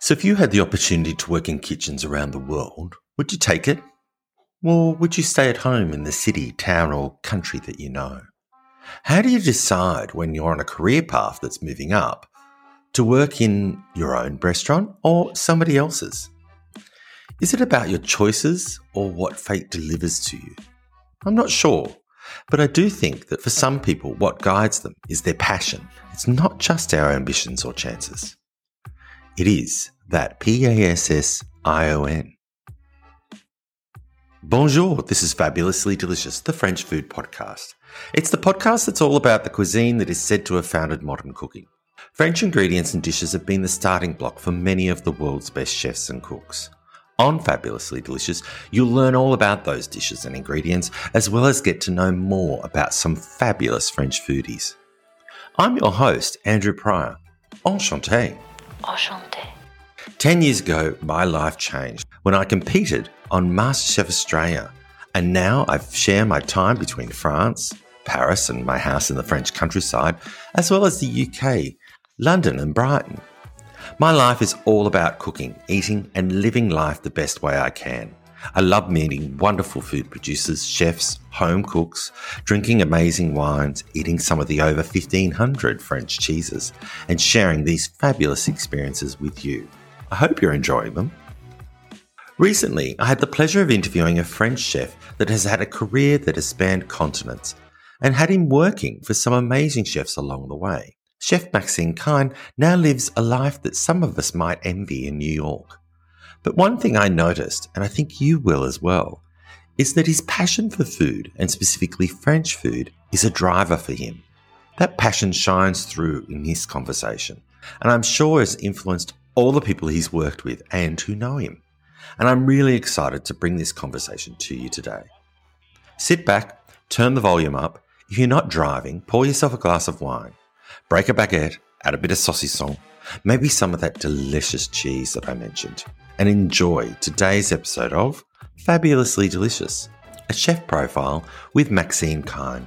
So, if you had the opportunity to work in kitchens around the world, would you take it? Or would you stay at home in the city, town, or country that you know? How do you decide when you're on a career path that's moving up to work in your own restaurant or somebody else's? Is it about your choices or what fate delivers to you? I'm not sure, but I do think that for some people, what guides them is their passion. It's not just our ambitions or chances. It is that P A S S I O N. Bonjour, this is Fabulously Delicious, the French food podcast. It's the podcast that's all about the cuisine that is said to have founded modern cooking. French ingredients and dishes have been the starting block for many of the world's best chefs and cooks. On Fabulously Delicious, you'll learn all about those dishes and ingredients, as well as get to know more about some fabulous French foodies. I'm your host, Andrew Prior. Enchanté. Enchanté. 10 years ago, my life changed when I competed on MasterChef Australia. And now I share my time between France, Paris, and my house in the French countryside, as well as the UK, London, and Brighton. My life is all about cooking, eating, and living life the best way I can. I love meeting wonderful food producers, chefs, home cooks, drinking amazing wines, eating some of the over 1500 French cheeses, and sharing these fabulous experiences with you. I hope you're enjoying them. Recently, I had the pleasure of interviewing a French chef that has had a career that has spanned continents and had him working for some amazing chefs along the way. Chef Maxime Kien now lives a life that some of us might envy in New York. But one thing I noticed, and I think you will as well, is that his passion for food, and specifically French food, is a driver for him. That passion shines through in this conversation, and I'm sure has influenced all the people he's worked with and who know him. And I'm really excited to bring this conversation to you today. Sit back, turn the volume up. If you're not driving, pour yourself a glass of wine break a baguette, add a bit of saucisson, maybe some of that delicious cheese that I mentioned, and enjoy today's episode of Fabulously Delicious, a chef profile with Maxime Kien.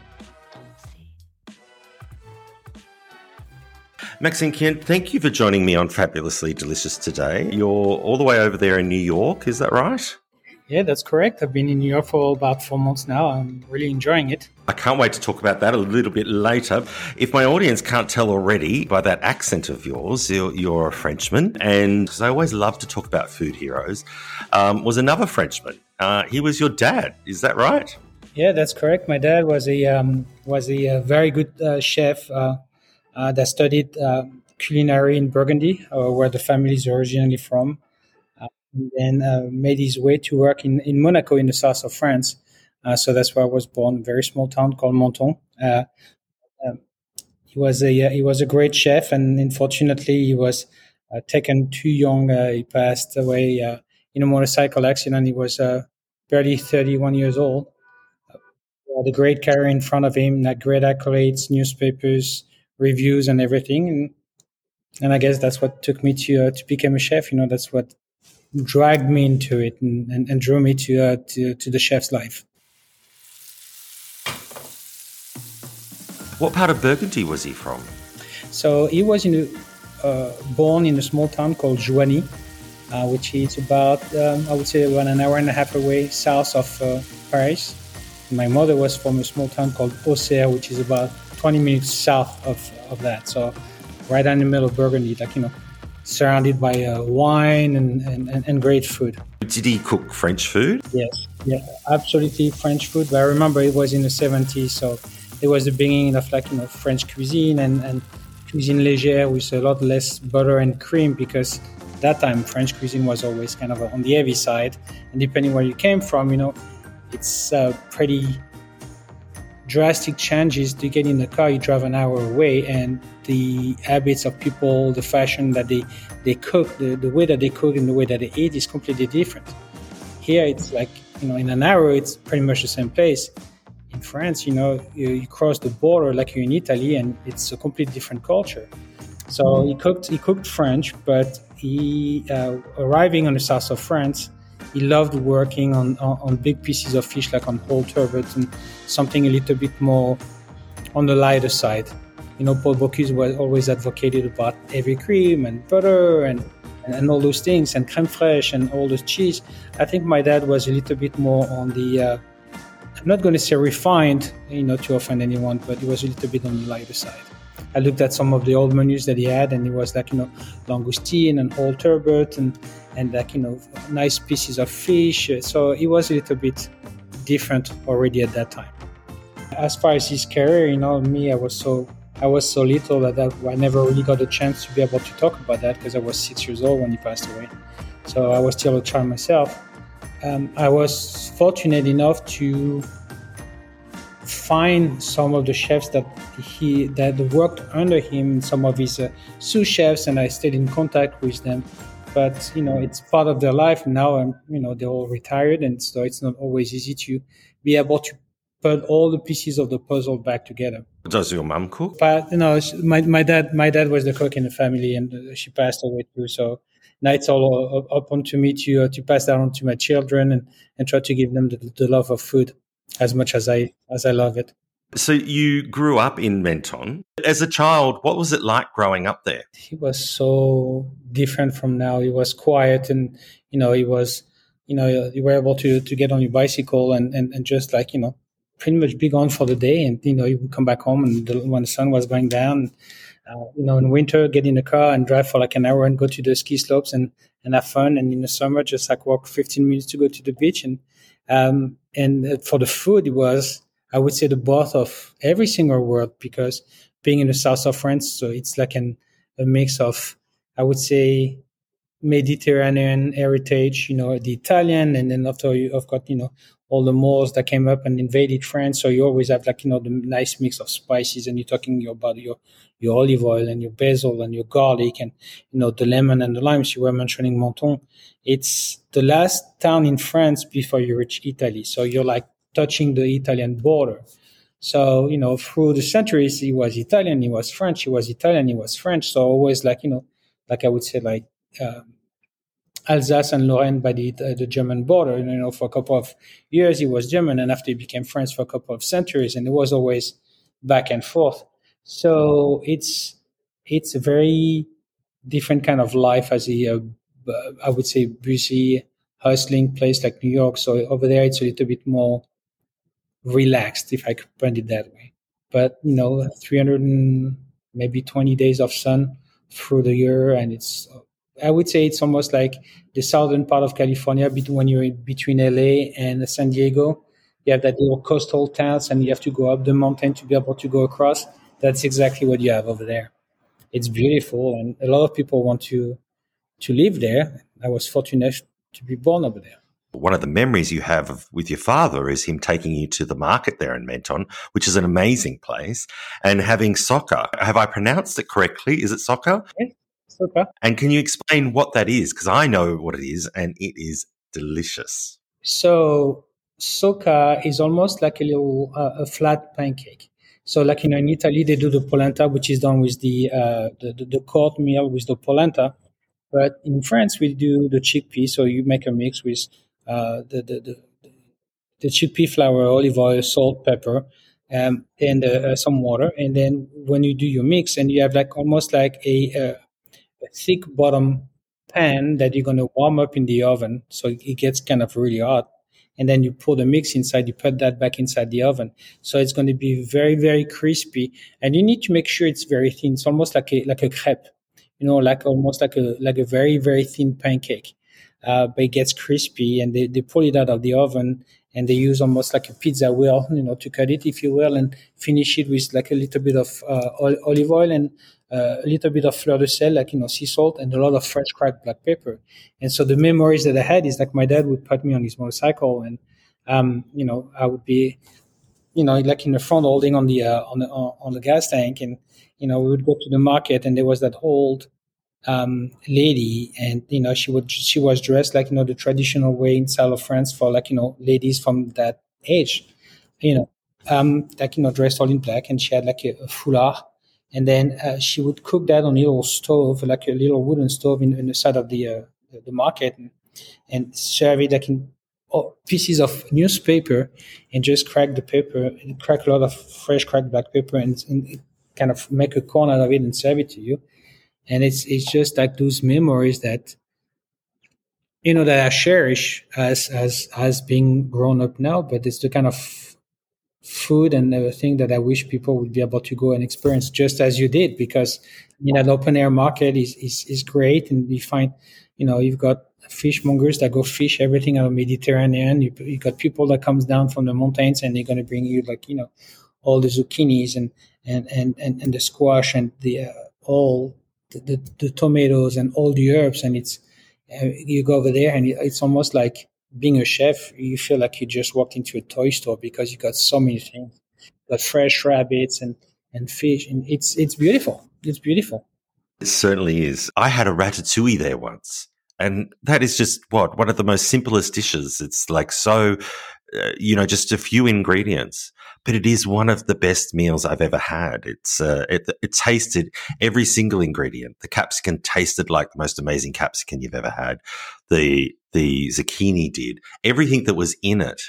Maxime Kien, thank you for joining me on Fabulously Delicious today. You're all the way over there in New York, is that right? Yeah, that's correct. I've been in New York for about four months now. I'm really enjoying it. I can't wait to talk about that a little bit later. If my audience can't tell already by that accent of yours, you're, you're a Frenchman, and I always love to talk about food heroes, um, was another Frenchman. Uh, he was your dad, is that right? Yeah, that's correct. My dad was a um, was a, a, very good uh, chef uh, uh that studied uh, culinary in Burgundy, uh, where the family is originally from and then uh, made his way to work in, in Monaco in the south of France. Uh, so that's where I was born, a very small town called Menton. Uh, um, he was a he was a great chef, and unfortunately, he was taken too young. he passed away in a motorcycle accident. He was barely 31 years old. Uh, the great career in front of him, that great accolades, newspapers, reviews, and everything. And, and I guess that's what took me to uh, to become a chef. You know, that's what dragged me into it and, and, and drew me to, uh, to, to the chef's life. What part of Burgundy was he from? So he was in a, uh, born in a small town called Joigny, uh, which is about, um, I would say, about an hour and a half away south of uh, Paris. My mother was from a small town called Auxerre, which is about 20 minutes south of, of that. So right in the middle of Burgundy, like, you know, surrounded by uh, wine and, and, and, great food. Did he cook French food? Yes, yeah, absolutely French food. But I remember it was in the 70s, so it was the beginning of like you know French cuisine and, and cuisine légère with a lot less butter and cream because that time French cuisine was always kind of on the heavy side, and depending where you came from, you know, it's uh, pretty drastic changes to get in the car you drive an hour away and the habits of people the fashion that they they cook the, the way that they cook and the way that they eat is completely different. Here it's like you know in an hour it's pretty much the same place. In france you know you, you cross the border like you're in italy and it's a completely different culture. So he cooked he cooked french but he uh, arriving on the south of france he loved working on, on, on big pieces of fish like on whole turbot and something a little bit more on the lighter side. You know, Paul Bocuse was always advocated about heavy cream and butter and, and, and all those things, and creme fraiche and all the cheese. I think my dad was a little bit more on the. Uh, I'm not going to say refined, you know, to offend anyone, but it was a little bit on the lighter side. I looked at some of the old menus that he had, and it was like you know, langoustine and whole turbot, and and like you know, nice pieces of fish. So it was a little bit different already at that time. As far as his career, you know, me, I was so I was so little that I never really got a chance to be able to talk about that because I was six years old when he passed away. So I was still a child myself. Um, I was fortunate enough to find some of the chefs that he that worked under him, some of his uh, sous chefs, and I stayed in contact with them. But you know, it's part of their life now, and you know they're all retired, and so it's not always easy to be able to put all the pieces of the puzzle back together. Does your mom cook? But you know, my my dad my dad was the cook in the family, and she passed away too. So now it's all up onto me to uh, to pass that on to my children and and try to give them the, the love of food as much as I as I love it. So you grew up in Menton. As a child, what was it like growing up there? He was so different from now. He was quiet and you know, he was you know, you were able to to get on your bicycle and and, and just like, you know, pretty much be gone for the day and you know, you would come back home and the, when the sun was going down uh, you know, in winter, get in the car and drive for like an hour and go to the ski slopes and, and have fun. And in the summer, just like walk 15 minutes to go to the beach. And um, and for the food, it was, I would say, the birth of every single word because being in the south of France, so it's like an, a mix of, I would say, Mediterranean heritage, you know, the Italian, and then after you've got, you know, all the Moors that came up and invaded France. So you always have like, you know, the nice mix of spices and you're talking about your, your olive oil and your basil and your garlic and, you know, the lemon and the limes. You were mentioning Menton. It's the last town in France before you reach Italy. So you're like touching the Italian border. So, you know, through the centuries, he was Italian, he was French, he was Italian, he was French. So always like, you know, like I would say like, um, Alsace and Lorraine by the, uh, the German border. You know, for a couple of years he was German, and after he became French for a couple of centuries, and it was always back and forth. So it's it's a very different kind of life as a uh, I would say busy, hustling place like New York. So over there it's a little bit more relaxed, if I could put it that way. But you know, 300 and maybe 20 days of sun through the year, and it's I would say it's almost like the southern part of California when you're between LA and San Diego. You have that little coastal towns and you have to go up the mountain to be able to go across. That's exactly what you have over there. It's beautiful and a lot of people want to to live there. I was fortunate to be born over there. One of the memories you have of, with your father is him taking you to the market there in Menton, which is an amazing place, and having socca. Have I pronounced it correctly? Is it socca? Yeah. Okay. And can you explain what that is? Because I know what it is, and it is delicious. So socca is almost like a little uh, a flat pancake. So, like you know, in Italy, they do the polenta, which is done with the uh, the, the, the court meal with the polenta. But in France, we do the chickpea. So you make a mix with uh, the, the, the the chickpea flour, olive oil, salt, pepper, um, and uh, some water. And then when you do your mix, and you have like almost like a, uh, a thick bottom pan that you're going to warm up in the oven so it gets kind of really hot and then you pour the mix inside you put that back inside the oven. So it's going to be very very crispy and you need to make sure it's very thin. It's almost like a like a crepe you know like almost like a like a very very thin pancake. Uh, but it gets crispy and they, they pull it out of the oven and they use almost like a pizza wheel, you know, to cut it, if you will, and finish it with like a little bit of uh, olive oil and a little bit of fleur de sel, like you know, sea salt, and a lot of fresh cracked black pepper. And so the memories that I had is like my dad would put me on his motorcycle, and um, you know, I would be, you know, like in the front holding on the uh, on the on the gas tank, and you know, we would go to the market, and there was that old um, lady, and you know she would she was dressed like you know the traditional way in South of France for like you know ladies from that age, you know, um, like you know dressed all in black, and she had like a, a foulard, and then uh, she would cook that on a little stove, like a little wooden stove in, in the side of the uh, the market, and, and serve it like in oh, pieces of newspaper, and just crack the paper, and crack a lot of fresh cracked black pepper, and, and kind of make a corn out of it and serve it to you. And it's it's just like those memories that you know that I cherish as as as being grown up now, but it's the kind of food and everything that I wish people would be able to go and experience just as you did because you know, an open air market is, is, is great and you find, you know, you've got fishmongers that go fish everything out of Mediterranean. You, you got people that comes down from the mountains and they're going to bring you like, you know, all the zucchinis and, and, and, and, and the squash and the, uh, all the, the, the, tomatoes and all the herbs. And it's, uh, you go over there and it's almost like being a chef. You feel like you just walked into a toy store because you got so many things. Got fresh rabbits and, and fish and it's, it's beautiful. It's beautiful. It certainly is. I had a ratatouille there once. And that is just what? One of the most simplest dishes. It's like so, uh, you know, just a few ingredients but it is one of the best meals I've ever had. It's uh, it, it, tasted every single ingredient. The capsicum tasted like the most amazing capsicum you've ever had. The the zucchini did everything that was in it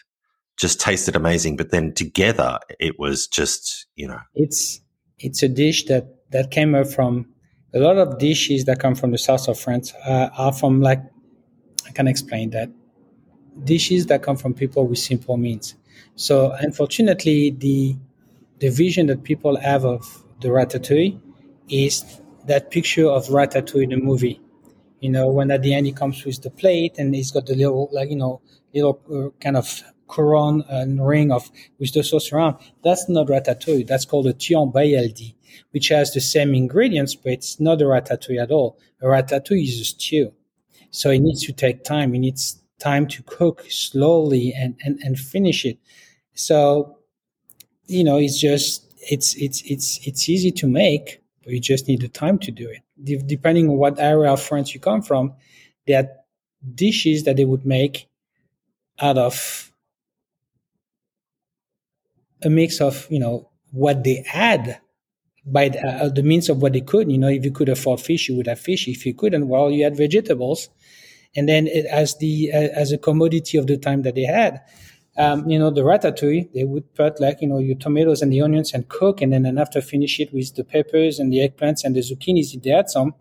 just tasted amazing. But then together, it was just you know, it's it's a dish that that came up from a lot of dishes that come from the south of France uh, are from like I can explain that dishes that come from people with simple means. So unfortunately, the the vision that people have of the ratatouille is that picture of ratatouille in the movie. You know, when at the end he comes with the plate and he's got the little like you know little uh, kind of couronne and ring of with the sauce around. That's not ratatouille. That's called a tuile bayaldi, which has the same ingredients, but it's not a ratatouille at all. A ratatouille is a stew, so it needs to take time. It needs time to cook slowly and, and, and finish it. So, you know, it's just, it's, it's, it's, it's easy to make, but you just need the time to do it. De- depending on what area of France you come from, are dishes that they would make out of a mix of, you know, what they had by the, uh, the, means of what they could. You know, if you could afford fish, you would have fish. If you couldn't, well, you had vegetables and then it, as the uh, as a commodity of the time that they had um, you know the ratatouille they would put like you know your tomatoes and the onions and cook and then, and after finish it with the peppers and the eggplants and the zucchinis if they had some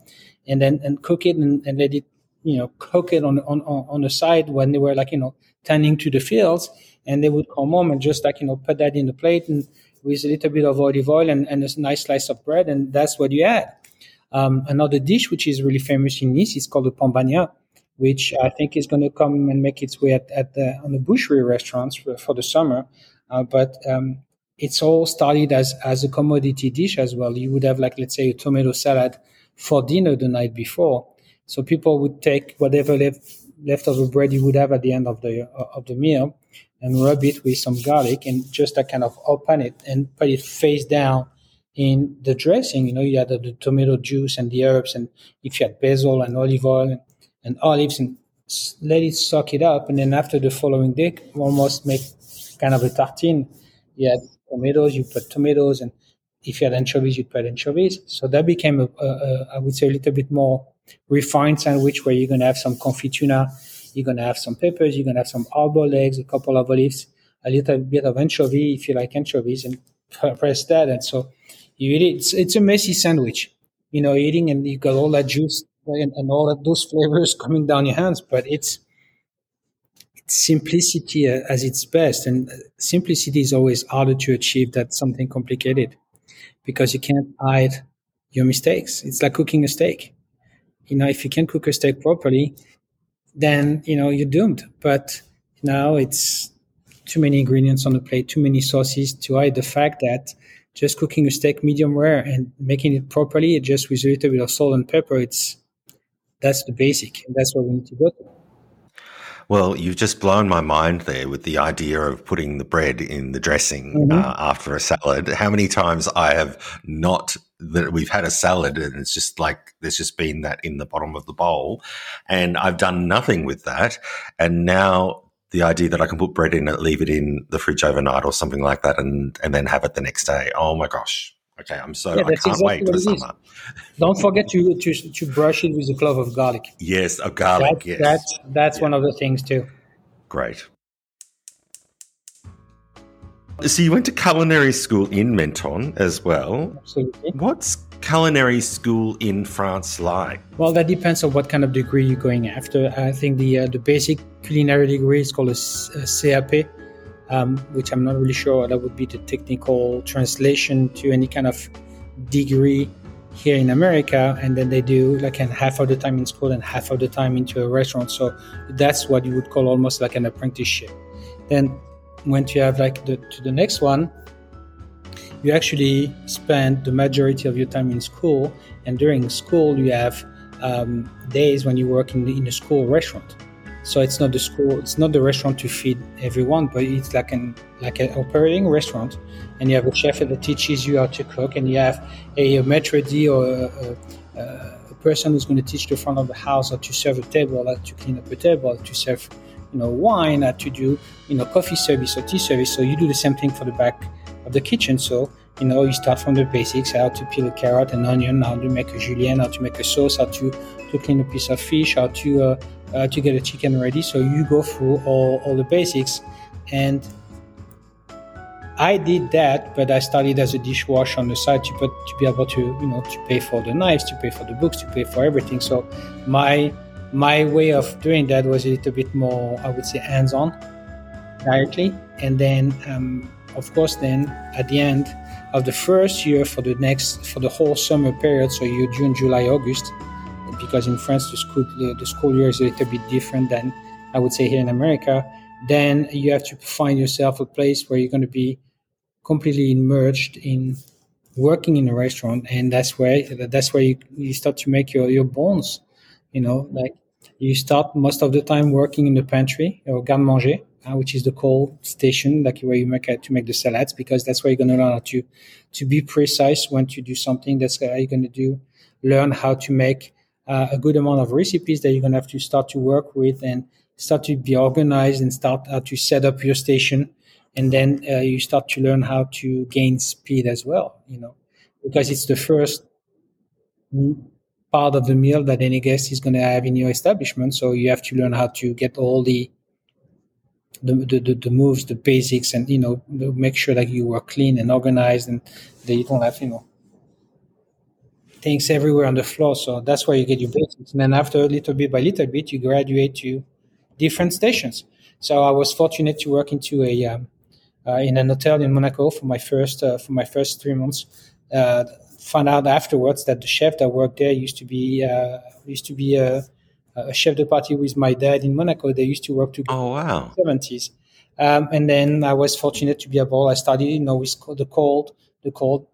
and then and cook it and, and let it you know cook it on on on the side when they were like you know tending to the fields and they would come home and just like you know put that in the plate and with a little bit of olive oil and, and a nice slice of bread and that's what you had um, another dish which is really famous in Nice is called the pan bagnat which I think is going to come and make its way at, at the, on the boucherie restaurants for, for the summer. Uh, but um, it's all started as, as a commodity dish as well. You would have like, let's say a tomato salad for dinner the night before. So people would take whatever left, leftover bread you would have at the end of the, of the meal and rub it with some garlic and just kind of open it and put it face down in the dressing. You know, you had the, the tomato juice and the herbs and if you had basil and olive oil and and olives and let it soak it up. And then after the following day, almost make kind of a tartine. You had tomatoes, you put tomatoes, and if you had anchovies, you put anchovies. So that became, a, a, a, I would say, a little bit more refined sandwich where you're going to have some confit tuna, you're going to have some peppers, you're going to have some arbor legs, a couple of olives, a little bit of anchovy if you like anchovies, and press that. And so you eat it. It's, it's a messy sandwich, you know, eating and you got all that juice and, and all of those flavors coming down your hands, but it's, it's simplicity as its best. And uh, simplicity is always harder to achieve than something complicated because you can't hide your mistakes. It's like cooking a steak. You know, if you can't cook a steak properly, then, you know, you're doomed. But now it's too many ingredients on the plate, too many sauces to hide the fact that just cooking a steak medium rare and making it properly, just with a little bit of salt and pepper, it's that's the basic. And that's what we need to go to. Well, you've just blown my mind there with the idea of putting the bread in the dressing mm-hmm. uh, after a salad. How many times I have not that we've had a salad and it's just like there's just been that in the bottom of the bowl, and I've done nothing with that, and now the idea that I can put bread in it, leave it in the fridge overnight or something like that, and and then have it the next day. Oh my gosh, Okay, I'm so yeah, I can't exactly wait for summer. Don't forget to, to to brush it with a clove of garlic. Yes, of garlic. That, yes, that's that's yeah. one of the things too. Great. So you went to culinary school in Menton as well. Absolutely. What's culinary school in France like? Well, that depends on what kind of degree you're going after. I think the uh, the basic culinary degree is called a, a CAP, um, which I'm not really sure that would be the technical translation to any kind of degree here in America. And then they do like an half of the time in school and half of the time into a restaurant. So that's what you would call almost like an apprenticeship. Then once you have like the to the next one, you actually spend the majority of your time in school, and during school you have um, days when you work in, the, in a school restaurant. So it's not the school, it's not the restaurant to feed everyone, but it's like an like an operating restaurant, and you have a chef that teaches you how to cook, and you have a, a maitre d' or a, a, a, person who's going to teach the front of the house how to serve a table, how to clean up a table, how to serve you know wine, how to do you know coffee service or tea service. So you do the same thing for the back of the kitchen. So, you know, you start from the basics, how to peel a carrot and onion, how to make a julienne, how to make a sauce, how to, to clean a piece of fish, how to, uh, uh, to get a chicken ready. So you go through all, all the basics. And I did that, but I started as a dishwasher on the side to, put, to be able to, you know, to pay for the knives, to pay for the books, to pay for everything. So my my way of doing that was a little bit more, I would say, hands-on, directly. And then um, of course, then at the end of the first year for the next for the whole summer period, so you June, July, August, because in France the school the, school year is a little bit different than I would say here in America. Then you have to find yourself a place where you're going to be completely immersed in working in a restaurant, and that's where that's where you, you start to make your your bones. You know, like you start most of the time working in the pantry or garde manger uh, which is the cold station, like where you make uh, to make the salads, because that's where you're going to learn how to to be precise when to do something. That's how you're going to do learn how to make uh, a good amount of recipes that you're going to have to start to work with and start to be organized and start how to set up your station, and then uh, you start to learn how to gain speed as well. You know, because it's the first part of the meal that any guest is going to have in your establishment. So you have to learn how to get all the the, the, the moves, the basics, and you know, make sure that you are clean and organized, and that you don't have you know things everywhere on the floor. So that's where you get your basics, and then after a little bit by little bit, you graduate to different stations. So I was fortunate to work into a um, uh, in an hotel in Monaco for my first uh, for my first three months. Uh, found out afterwards that the chef that worked there used to be uh, used to be a a chef de partie with my dad in Monaco. They used to work together. Oh wow! Seventies, um, and then I was fortunate to be able. I studied, you know, with the cold, the cold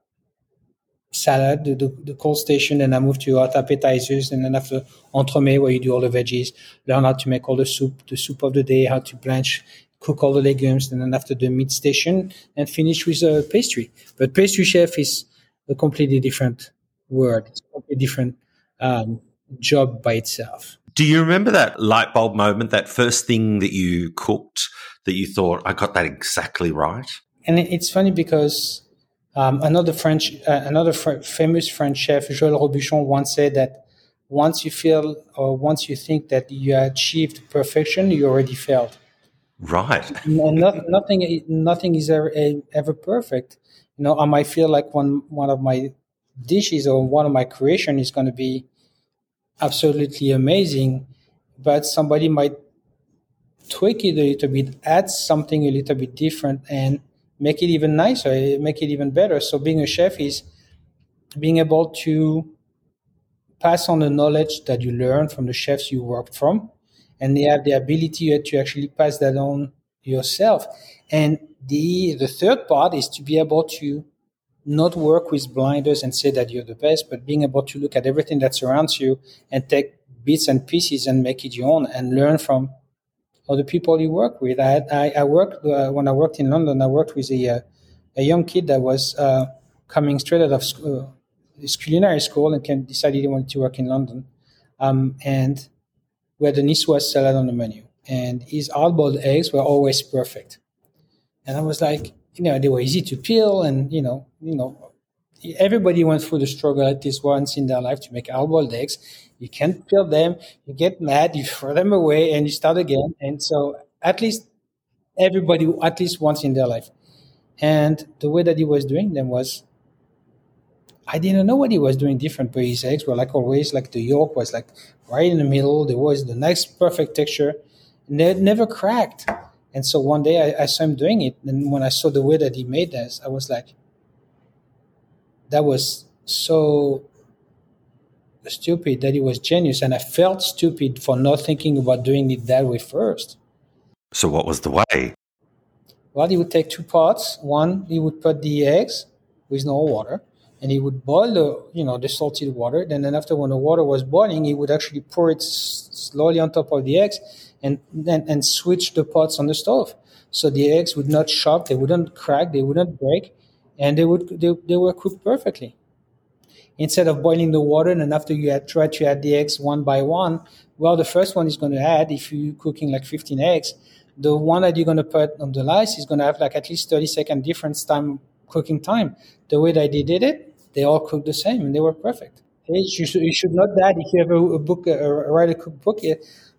salad, the, the, the cold station, and I moved to hot appetizers, and then after entremet, where you do all the veggies, learn how to make all the soup, the soup of the day, how to blanch, cook all the legumes, and then after the meat station, and finish with a pastry. But pastry chef is a completely different word. It's a completely different um, job by itself. Do you remember that light bulb moment, that first thing that you cooked that you thought, I got that exactly right? And it's funny because um, another French, uh, another fr- famous French chef, Joël Robuchon, once said that once you feel or once you think that you achieved perfection, you already failed. Right. and not, nothing, nothing is ever, ever perfect. You know, I might feel like one one of my dishes or one of my creation is going to be absolutely amazing, but somebody might tweak it a little bit, add something a little bit different, and make it even nicer, eh, make it even better. So being a chef is being able to pass on the knowledge that you learn from the chefs you worked from, and they have the ability eh, to actually pass that on yourself. And the the third part is to be able to not work with blinders and say that you're the best, but being able to look at everything that surrounds you and take bits and pieces and make it your own and learn from other people you work with. I I, I worked uh, when I worked in London. I worked with a uh, a young kid that was uh, coming straight out of school, his culinary school and decided he wanted to work in London. Um, and we had a niçoise salad on the menu, and his hard-boiled eggs were always perfect. And I was like, you know, they were easy to peel, and you know, you know, everybody went through the struggle at least once in their life to make hard-boiled eggs. You can't peel them, you get mad, you throw them away, and you start again. And so, at least everybody, at least once in their life. And the way that he was doing them was I didn't know what he was doing different, but his eggs were like always like the yolk was like right in the middle. There was the nice perfect texture, and it never cracked. And so one day I, I, saw him doing it, and when I saw the way that he made this, I was like, that was so stupid that it was genius, and I felt stupid for not thinking about doing it that way first. So what was the way? Well, he would take two pots. One, he would put the eggs with no water and he would boil the you know the salted water. Then, then after when the water was boiling, he would actually pour it s- slowly on top of the eggs and then and switch the pots on the stove. So the eggs would not shock, they wouldn't crack, they wouldn't break, and they would they, they were cooked perfectly. Instead of boiling the water and then after you had tried to add the eggs one by one, well, the first one is going to add if you're cooking like 15 eggs, the one that you're going to put on the lice is going to have like at least 30 second difference time cooking time. The way that they did it, they all cooked the same and they were perfect. You should, you should note that if you a book, a, write a cookbook, eh,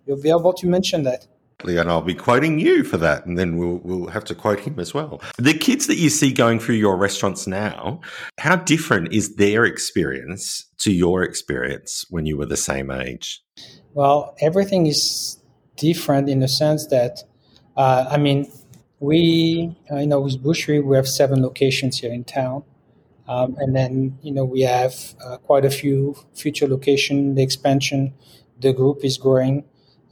you'll be able to mention that. And I'll be quoting you for that, and then we'll we'll have to quote him as well. The kids that you see going through your restaurants now, how different is their experience to your experience when you were the same age? Well, everything is different in the sense that, uh, I mean, we, uh, you know, with Boucherie, we have seven locations here in town. Um, and then, you know, we have uh, quite a few future location, the expansion, the group is growing.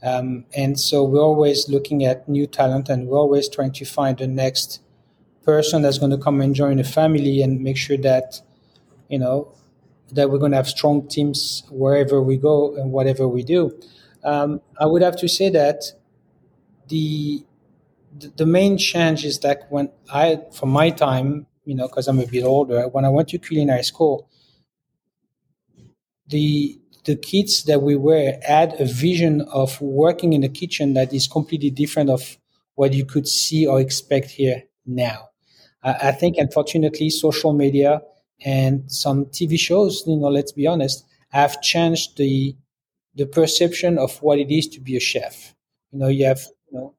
Um, and so we're always looking at new talent and we're always trying to find the next person that's going to come and join the family and make sure that, you know, that we're going to have strong teams wherever we go and whatever we do. Um, I would have to say that the the main change is that when I, from my time, you know, because I'm a bit older, when I went to culinary school, the the kids that we were had a vision of working in the kitchen that is completely different of what you could see or expect here now. I, I think, unfortunately, social media and some TV shows, you know, let's be honest, have changed the the perception of what it is to be a chef. You know, you have you know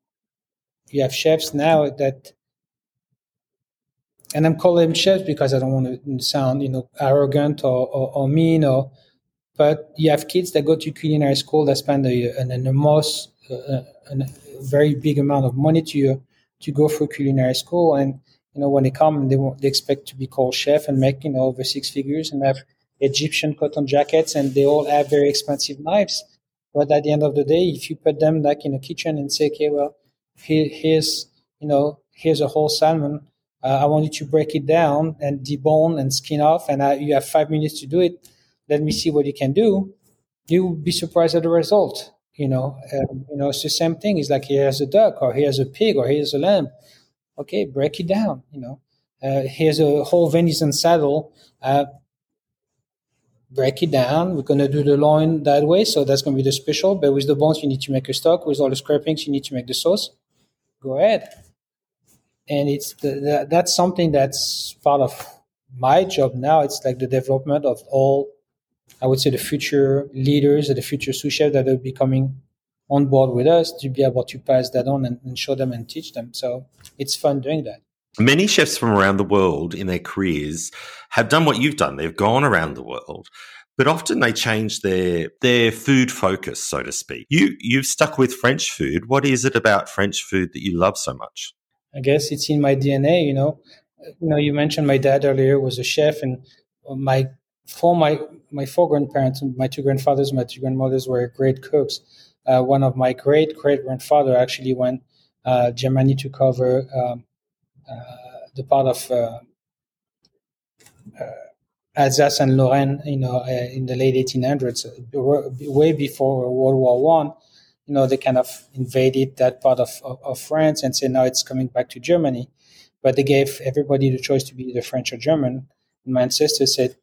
you have chefs now that and I'm calling them chefs because I don't want to sound, you know, arrogant or, or, or, mean or, but you have kids that go to culinary school that spend a, an enormous, uh, a very big amount of money to to go through culinary school, and you know when they come, they they expect to be called chef and make you know over six figures and have Egyptian cotton jackets, and they all have very expensive knives. But at the end of the day, if you put them like in a kitchen and say, okay, well, here, here's you know here's a whole salmon uh, I want you to break it down and debone and skin off, and uh, you have five minutes to do it. Let me see what you can do. You will be surprised at the result. You know, um, you know, it's the same thing. It's like here's a duck, or here's a pig, or here's a lamb. Okay, break it down. You know, uh, here's a whole venison saddle. Uh, break it down. We're going to do the loin that way. So that's going to be the special. But with the bones, you need to make a stock. With all the scrapings, you need to make the sauce. Go ahead and it's the, the, that's something that's part of my job now. It's like the development of all, I would say, the future leaders or the future sous chefs that will be coming on board with us to be able to pass that on and, and show them and teach them. So it's fun doing that. Many chefs from around the world in their careers have done what you've done. They've gone around the world, but often they change their their food focus, so to speak. You you've stuck with French food. What is it about French food that you love so much? I guess it's in my DNA. You know, you know, you mentioned my dad earlier was a chef, and my for my my four grandparents, my two grandfathers, my two grandmothers were great cooks. Uh, one of my great great grandfather actually went uh, Germany to cover um, uh, the part of uh, uh, Alsace and Lorraine, you know, in the late 1800s, way before World War One you know, they kind of invaded that part of, of, of, France and said now it's coming back to Germany. But they gave everybody the choice to be either French or German. And my ancestors said,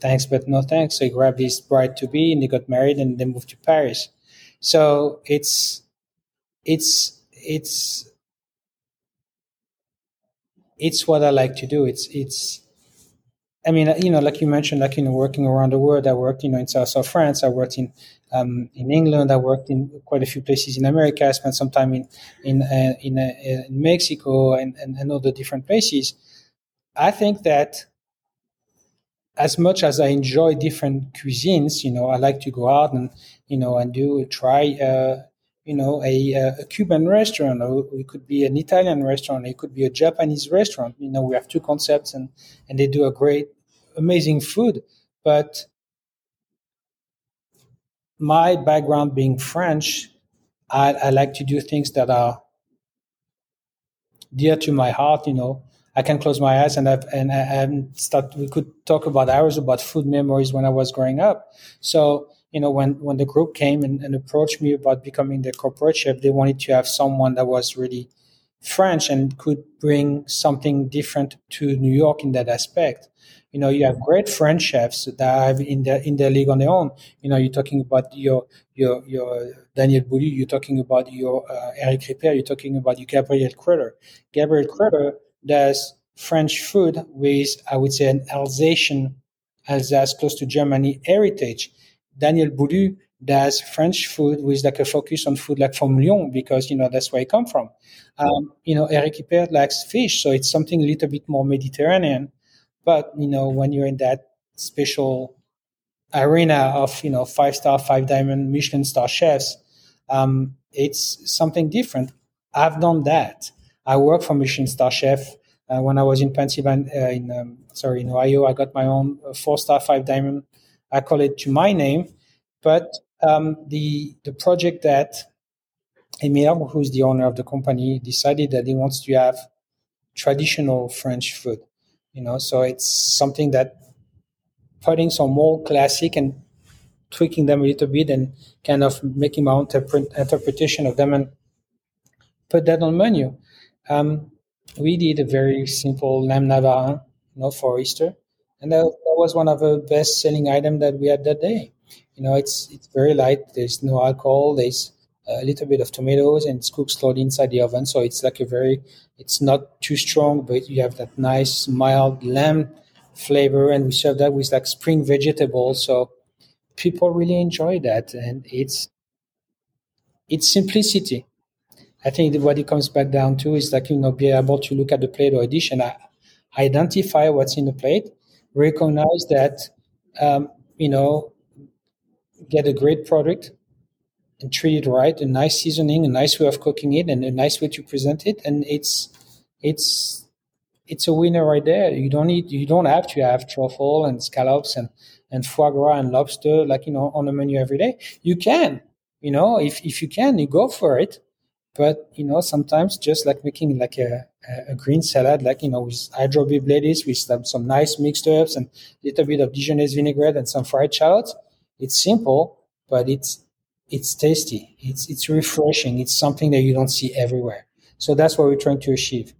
thanks, but no thanks. So he grabbed his bride to be and they got married and they moved to Paris. So it's, it's, it's, it's what I like to do. It's, it's, I mean, you know, like you mentioned, like, you know, working around the world, I worked, you know, in South of France, I worked in, um, in England, I worked in quite a few places in America, I spent some time in, in, uh, in, uh, in, Mexico and, and, and other different places. I think that as much as I enjoy different cuisines, you know, I like to go out and you know and do try uh, you know a, a, Cuban restaurant, or it could be an Italian restaurant, it could be a Japanese restaurant. You know, we have two concepts, and and they do a great, amazing food. But my background being French, I, I like to do things that are dear to my heart. You know, I can close my eyes and I've, and and start. We could talk about hours about food memories when I was growing up. So you know, when when the group came and, and approached me about becoming the corporate chef, they wanted to have someone that was really French and could bring something different to New York in that aspect. You know, you have great French chefs that have in their in their league on their own. You know, you're talking about your your your Daniel Boulud, you're talking about your uh, Eric Ripert, you're talking about your Gabriel Kreuther. Gabriel Kreuther does French food with, I would say, an Alsatian, Alsace, close to Germany heritage. Daniel Boulud does French food with like a focus on food like from Lyon because you know that's where I come from. Um, you know, Eric Ripert likes fish, so it's something a little bit more Mediterranean. But you know, when you're in that special arena of you know five star, five diamond, Michelin star chefs, um, it's something different. I've done that. I work for Michelin star chef. Uh, when I was in Pennsylvania, uh, in um, sorry, in Ohio, I got my own uh, four star, five diamond. I call it to my name, but um, the the project that Emile, who's the owner of the company, decided that he wants to have traditional French food. You know, so it's something that putting some more classic and tweaking them a little bit and kind of making my own interpre- interpretation of them and put that on menu. Um, we did a very simple lamb navarin, you know, for Easter, and that, that was one of the best selling items that we had that day. You know, it's it's very light. There's no alcohol. There's a little bit of tomatoes and it's cooked slowly inside the oven. So it's like a very, it's not too strong, but you have that nice mild lamb flavor. And we serve that with like spring vegetables. So people really enjoy that. And it's, it's simplicity. I think what it comes back down to is like, you know, be able to look at the plate or dish and identify what's in the plate, recognize that, um, you know, get a great product and treat it right, a nice seasoning, a nice way of cooking it, and a nice way to present it, and it's it's it's a winner right there. You don't need you don't have to have truffle and scallops and and foie gras and lobster like you know on the menu every day. You can, you know, if if you can, you go for it. But you know, sometimes just like making like a, a green salad, like you know, with lettuce, with some, some nice mixed herbs and a little bit of Dijonnaise vinaigrette and some fried shallots. It's simple, but it's it's tasty. It's it's refreshing. It's something that you don't see everywhere. So that's what we're trying to achieve.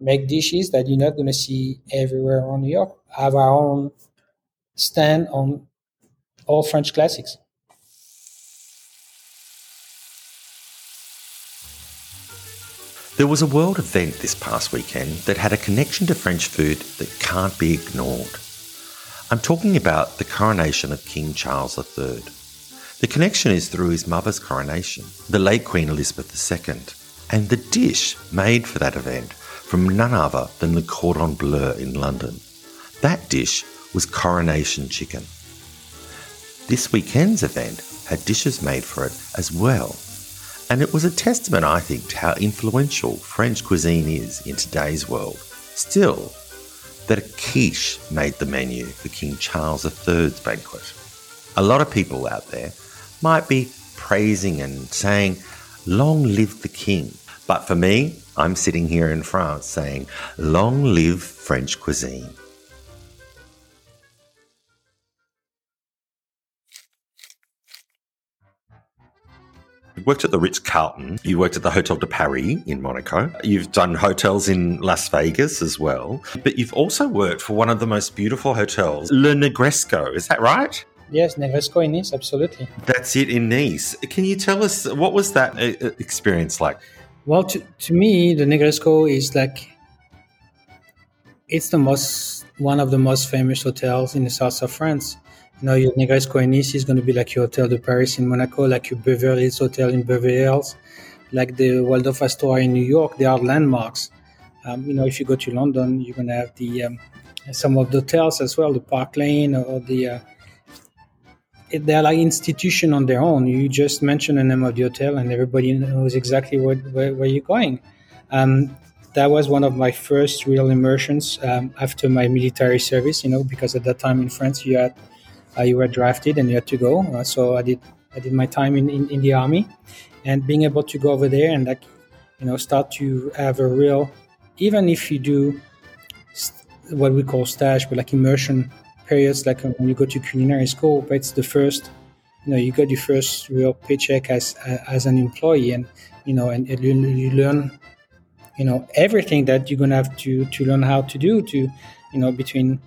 Make dishes that you're not going to see everywhere around New York. Have our own stand on all French classics. There was a world event this past weekend that had a connection to French food that can't be ignored. I'm talking about the coronation of King Charles III. The connection is through his mother's coronation, the late Queen Elizabeth II, and the dish made for that event from none other than the Cordon Bleu in London. That dish was coronation chicken. This weekend's event had dishes made for it as well, and it was a testament, I think, to how influential French cuisine is in today's world. Still, that a quiche made the menu for King Charles III's banquet. A lot of people out there might be praising and saying, Long live the king. But for me, I'm sitting here in France saying, Long live French cuisine. You worked at the Ritz Carlton. You worked at the Hotel de Paris in Monaco. You've done hotels in Las Vegas as well. But you've also worked for one of the most beautiful hotels, Le Negresco. Is that right? Yes, Negresco in Nice, absolutely. That's it in Nice. Can you tell us what was that uh, uh, experience like? Well, to, to me, the Negresco is like it's the most one of the most famous hotels in the south of France. Know, your Negresco in Nice is going to be like your Hotel de Paris in Monaco, like your Beverly Hills Hotel in Beverly Hills, like the Waldorf Astoria in New York. They are landmarks. Um, you know, if you go to London, you're going to have the um, some of the hotels as well, the Park Lane or the. Uh, they're like institution on their own. You just mention the name of the hotel, and everybody knows exactly where, where, where you're going. Um, that was one of my first real immersions um, after my military service. You know, because at that time in France, you had you were drafted and you had to go. Uh, so I did I did my time in, in, in the army, and being able to go over there and like you know start to have a real, even if you do st- what we call stage but like immersion periods, like when you go to culinary school, but it's the first you know you got your first real paycheck as as an employee and you know and you, you learn you know everything that you're gonna have to to learn how to do to you know between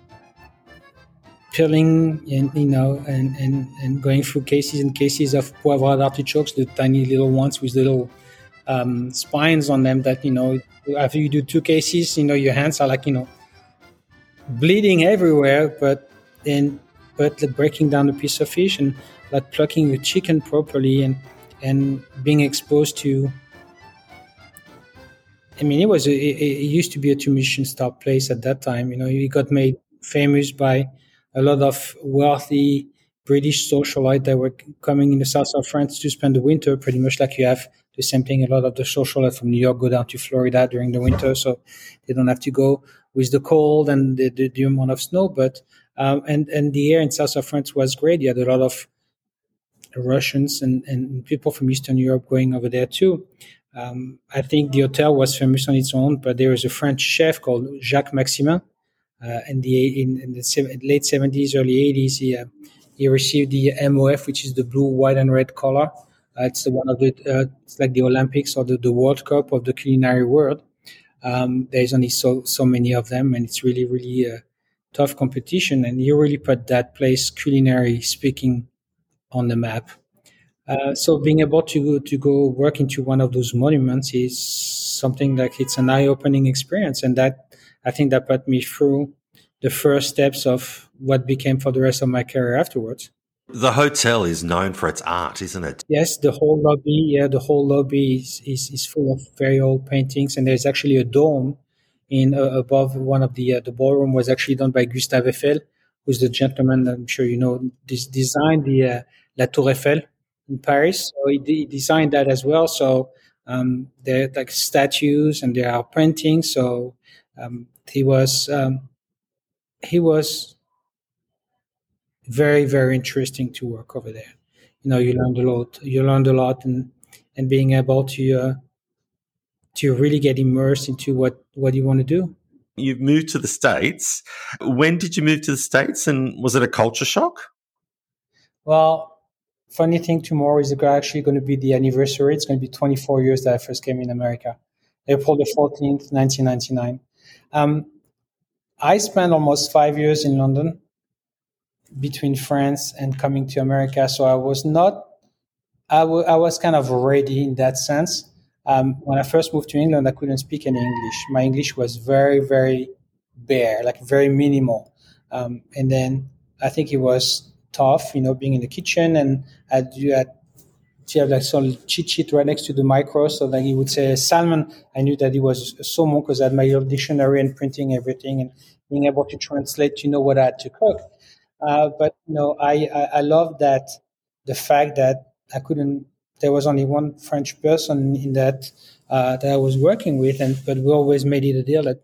peeling and you know and and and going through cases and cases of poivrade artichokes the tiny little ones with little um, spines on them that you know after you do two cases you know your hands are like you know bleeding everywhere but then but like breaking down a piece of fish and like plucking the chicken properly and and being exposed to I mean, it was a, it, it used to be a two Michelin star place at that time. You know, it got made famous by a lot of wealthy British socialite that were coming in the south of France to spend the winter, pretty much like you have the same thing. A lot of the socialites from New York go down to Florida during the winter, so they don't have to go with the cold and the, the, the amount of snow. But um, and and the air in south of France was great. You had a lot of Russians and, and people from Eastern Europe going over there too. Um, I think the hotel was famous on its own, but there was a French chef called Jacques Maximin. Uh, in the in, in the late seventies, early eighties, he uh, he received the MOF, which is the blue, white, and red color. Uh, it's one of the it's like the Olympics or the, the World Cup of the culinary world. Um, there's only so so many of them, and it's really really tough competition. And you really put that place, culinary speaking, on the map. Uh, so being able to to go work into one of those monuments is something like it's an eye-opening experience, and that I think that put me through the first steps of what became for the rest of my career afterwards. The hotel is known for its art, isn't it? Yes, the whole lobby, yeah, the whole lobby is, is, is full of very old paintings, and there's actually a dome in uh, above one of the uh, the ballroom was actually done by Gustave Eiffel, who's the gentleman I'm sure you know this designed the uh, La Tour Eiffel in Paris. So he, he designed that as well. So um, there are like statues and there are paintings. So um, he was um, he was very very interesting to work over there. You know, you learned a lot. You learned a lot, and and being able to uh, to really get immersed into what what you want to do. You've moved to the states. When did you move to the states, and was it a culture shock? Well, funny thing tomorrow is actually going to be the anniversary. It's going to be 24 years that I first came in America, April the 14th, 1999. Um, I spent almost five years in London between France and coming to America. So I was not, I, w- I was kind of ready in that sense. Um, when I first moved to England, I couldn't speak any English. My English was very, very bare, like very minimal. Um, and then I think it was tough, you know, being in the kitchen and I had to have like some cheat sheet right next to the micro. So like he would say salmon. I knew that it was salmon because I had my little dictionary and printing everything and being able to translate, you know, what I had to cook. Uh, but you know, I, I, I love that the fact that I couldn't. There was only one French person in that uh, that I was working with, and but we always made it a deal that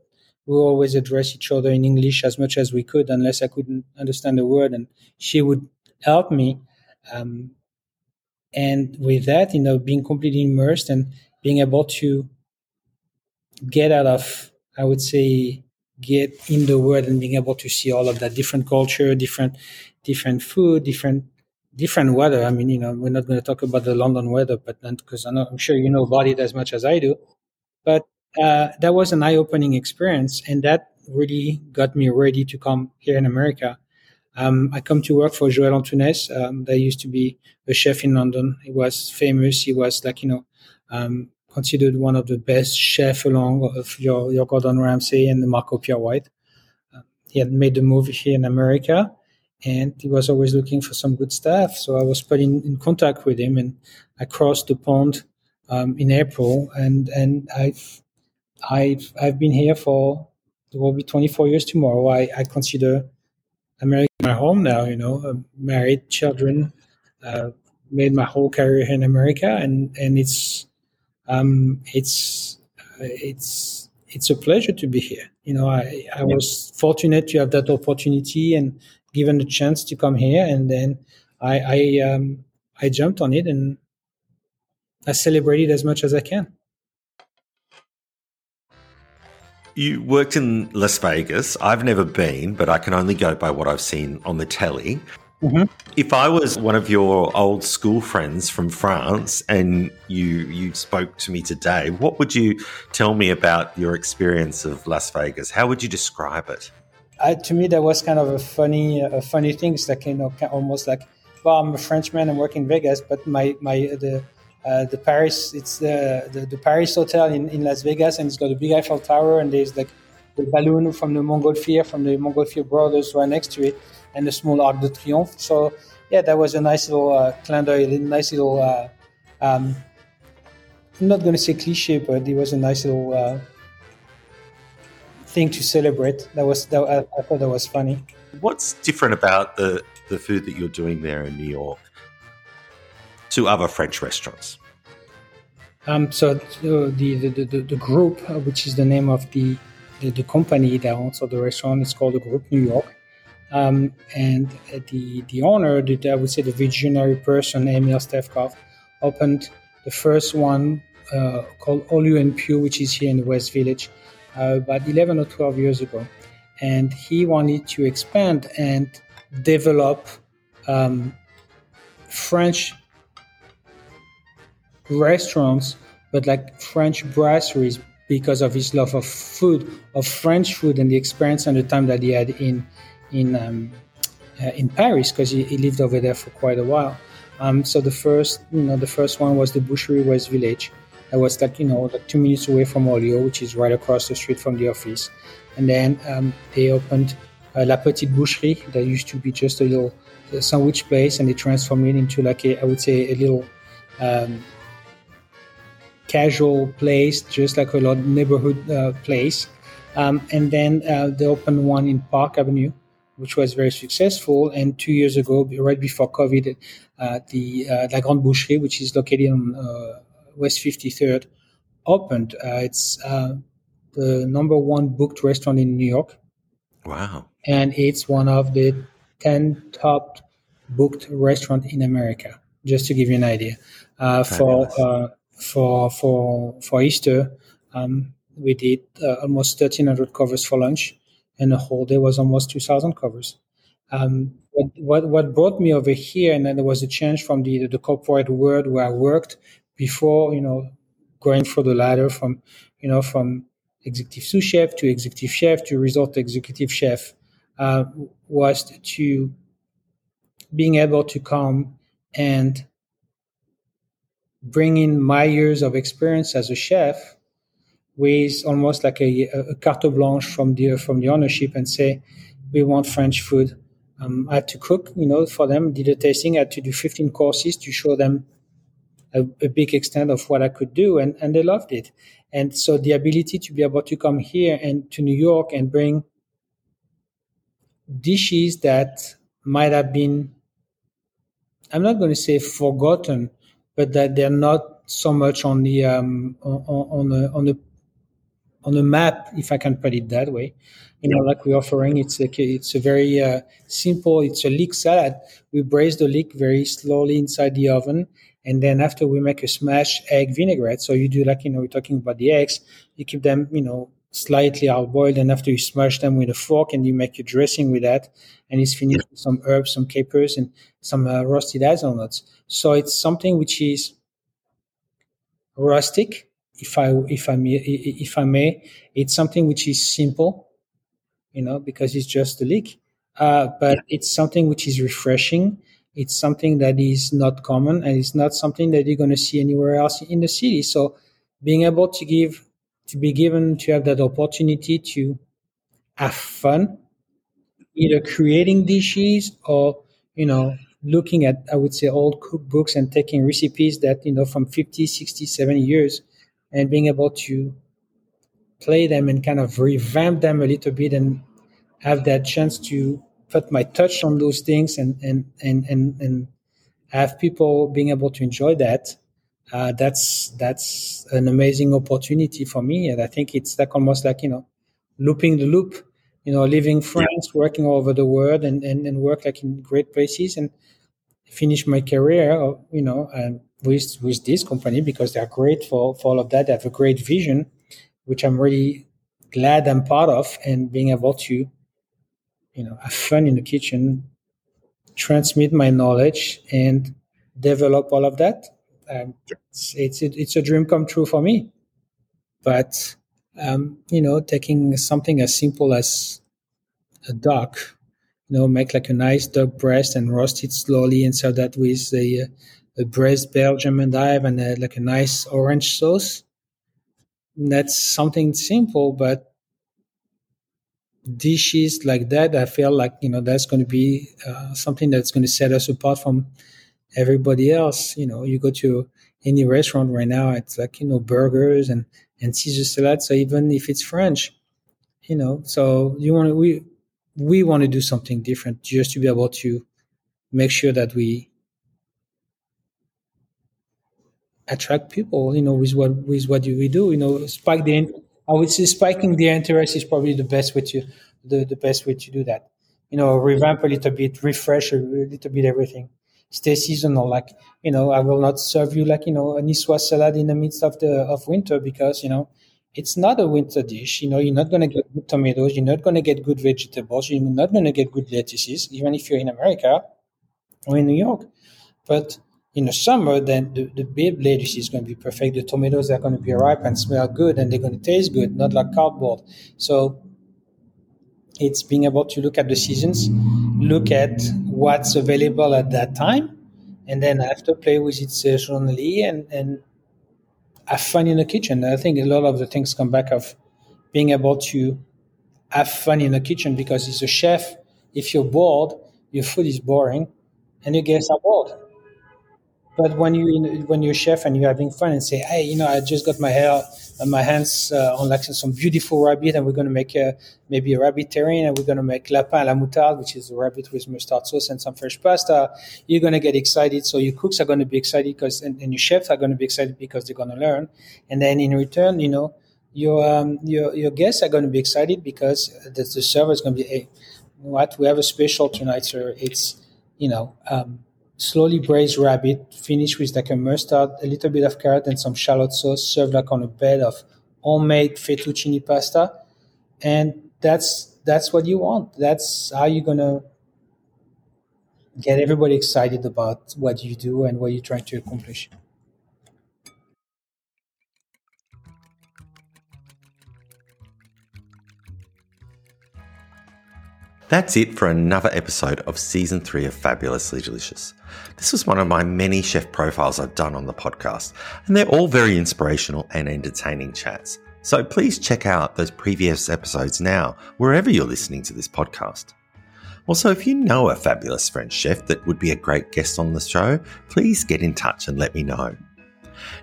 we always address each other in English as much as we could, unless I couldn't understand a word, and she would help me. Um, and with that, you know, being completely immersed and being able to get out of, I would say, get in the world and being able to see all of that different culture, different, different food, different, different weather. I mean, you know, we're not going to talk about the London weather, but because I'm sure you know about it as much as I do. But uh, that was an eye-opening experience, and that really got me ready to come here in America. Um, I come to work for Joël Antunes. Um, that used to be a chef in London. He was famous. He was like you know um, considered one of the best chefs along of your your Gordon Ramsay and the Marco Pierre White. Uh, he had made the move here in America, and he was always looking for some good staff. So I was put in, in contact with him, and I crossed the pond um, in April, and and I've I've I've been here for it will be 24 years tomorrow. I, I consider America my home now. You know, I'm married, children, uh, made my whole career in America, and and it's um, it's uh, it's it's a pleasure to be here. You know, I I was fortunate to have that opportunity and given the chance to come here, and then I I um, I jumped on it and I celebrate it as much as I can. You worked in Las Vegas. I've never been, but I can only go by what I've seen on the telly. Mm-hmm. If I was one of your old school friends from France and you you spoke to me today, what would you tell me about your experience of Las Vegas? How would you describe it? Uh, to me, that was kind of a funny a funny thing. It's like you know, almost like, well, I'm a Frenchman and work in Vegas, but my my the uh, the Paris, it's the, the, the, Paris Hotel in, in Las Vegas, and it's got a big Eiffel Tower, and there's like the balloon from the Montgolfier, from the Montgolfier brothers right next to it, and the small Arc de Triomphe. So, yeah, that was a nice little uh, d'oeil, a nice little, uh, um, I'm not going to say cliche, but it was a nice little uh, thing to celebrate. That was, that, I, I thought that was funny. What's different about the, the food that you're doing there in New York? To other French restaurants? Um, so the, the, the, the, group, uh, which is the name of the, the, the, company that owns the restaurant, is called the Group New York. Um, and the the owner, the, I would say the visionary person, Emil Stefkov, opened the first one uh, called All You and Pew, which is here in the West Village, uh, about 11 or 12 years ago. And he wanted to expand and develop um, French restaurants, but like French brasseries because of his love of food, of French food, and the experience and the time that he had in in um, uh, in Paris because he, he, lived over there for quite a while. Um, so the first, you know, the first one was the Boucherie West Village. That was like you know like two minutes away from Olio, which is right across the street from the office. And then um, they opened uh, La Petite Boucherie. That used to be just a little sandwich place, and they transformed it into like a, I would say a little um, casual place, just like a lot neighborhood uh, place. Um, and then uh, they opened one in Park Avenue, which was very successful. And two years ago, right before COVID, uh, the uh, La Grande Boucherie, which is located on uh, West 53rd, opened. Uh, it's uh, the number one booked restaurant in New York. Wow. And it's one of the 10 top booked restaurant in America, just to give you an idea. for for for for Easter, um, we did uh, almost 1,300 covers for lunch, and the whole day was almost 2,000 covers. Um, what, what, brought me over here, and then there was a change from the the corporate world where I worked before, you know, going for the ladder from, you know, from executive sous chef to executive chef to resort executive chef, uh, was to being able to come and bring in my years of experience as a chef with almost like a, a carte blanche from the from the ownership and say we want French food. Um, I had to cook, you know, for them. Did a tasting. I had to do 15 courses to show them a, a, big extent of what I could do, and and they loved it. And so the ability to be able to come here and to New York and bring dishes that might have been, I'm not going to say forgotten, but that they're not so much on the um, on, on the on the on the map, if I can put it that way. You know, like we're offering, it's a it's a very uh, simple. It's a leek salad. We braise the leek very slowly inside the oven, and then after we make a smashed egg vinaigrette. So you do like you know we're talking about the eggs. You keep them you know slightly hard boiled, and after you smash them with a fork, and you make your dressing with that, and it's finished with some herbs, some capers, and some uh, roasted hazelnuts. So it's something which is rustic, if I if I may, if I may. It's something which is simple, you know, because it's just a leek. Uh, but it's something which is refreshing. It's something that is not common, and it's not something that you're going to see anywhere else in the city. So, being able to give, to be given to have that opportunity to have fun, either creating dishes or you know looking at, I would say, old cookbooks and taking recipes that, you know, from 50, 60, 70 years and being able to play them and kind of revamp them a little bit and have that chance to put my touch on those things and and and and, and have people being able to enjoy that uh, that's that's an amazing opportunity for me. And i think it's like almost like you know looping the loop you know leaving france yeah. working all over the world and, and and work like in great places and finish my career uh, you know um, with with this company because they're great for for all of that. They have a great vision which i'm really glad i'm part of and being able to you know have fun in the kitchen transmit my knowledge and develop all of that um, it's, it's it's a dream come true for me. But um, you know taking something as simple as a duck you know make like a nice duck breast and roast it slowly and serve that with a, a braised belgian endive and a, like a nice orange sauce. That's something simple but dishes like that, I feel like you know that's going to be uh, something that's going to set us apart from everybody else. You know, you go to any restaurant right now, it's like you know burgers and and Caesar salad. So even if it's French, you know, so you want to we we want to do something different just to be able to make sure that we attract people. You know, with what with what we do. You know, spike the I would say spiking the interest is probably the best way to the, the best way to do that. You know, revamp a little bit, refresh a little bit everything. Stay seasonal. Like, you know, I will not serve you like, you know, a niçoise salad in the midst of the of winter because, you know, it's not a winter dish. You know, you're not gonna get good tomatoes, you're not gonna get good vegetables, you're not gonna get good lettuces, even if you're in America or in New York. But in the summer, then the, the lettuce is going to be perfect. The tomatoes are going to be ripe and smell good and they're going to taste good, not like cardboard. So it's being able to look at the seasons, look at what's available at that time, and then I have to play with it uh, seasonally and, and have fun in the kitchen. I think a lot of the things come back of being able to have fun in the kitchen because as a chef, if you're bored, your food is boring and your guests are bored. But when you when you're chef and you're having fun and say, hey, you know, I just got my hair my hands uh, on like some beautiful rabbit, and we're going to make a, maybe a rabbit terrine, and we're going to make lapin à la moutarde, which is a rabbit with mustard sauce and some fresh pasta. You're going to get excited. So your cooks are going to be excited because, and, and your chefs are going to be excited because they're going to learn. And then in return, you know, your um, your your guests are going to be excited because the, the server is going to be, hey, what we have a special tonight, sir. It's you know. Um, slowly braised rabbit, finished with like a mustard, a little bit of carrot, and some shallot sauce, served like on a bed of homemade fettuccine pasta. And that's that's what you want. That's how you're gonna get everybody excited about what you do and what you're trying to accomplish. That's it for another episode of season three of Fabulously Delicious. This was one of my many chef profiles I've done on the podcast, and they're all very inspirational and entertaining chats. So please check out those previous episodes now, wherever you're listening to this podcast. Also, if you know a fabulous French chef that would be a great guest on the show, please get in touch and let me know.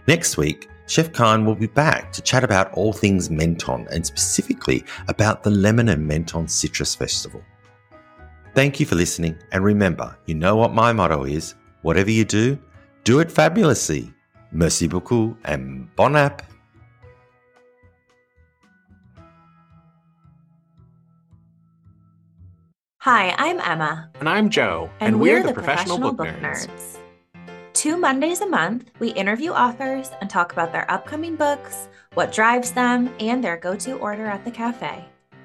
Next week, Chef Kien will be back to chat about all things Menton and specifically about the Lemon and Menton Citrus Festival. Thank you for listening, and remember, you know what my motto is whatever you do, do it fabulously. Merci beaucoup and bon app. Hi, I'm Emma. And I'm Joe. And, and we're, we're, the, the Professional, Professional, Book, Book nerds. nerds. Two Mondays a month, we interview authors and talk about their upcoming books, what drives them, and their go to order at the cafe.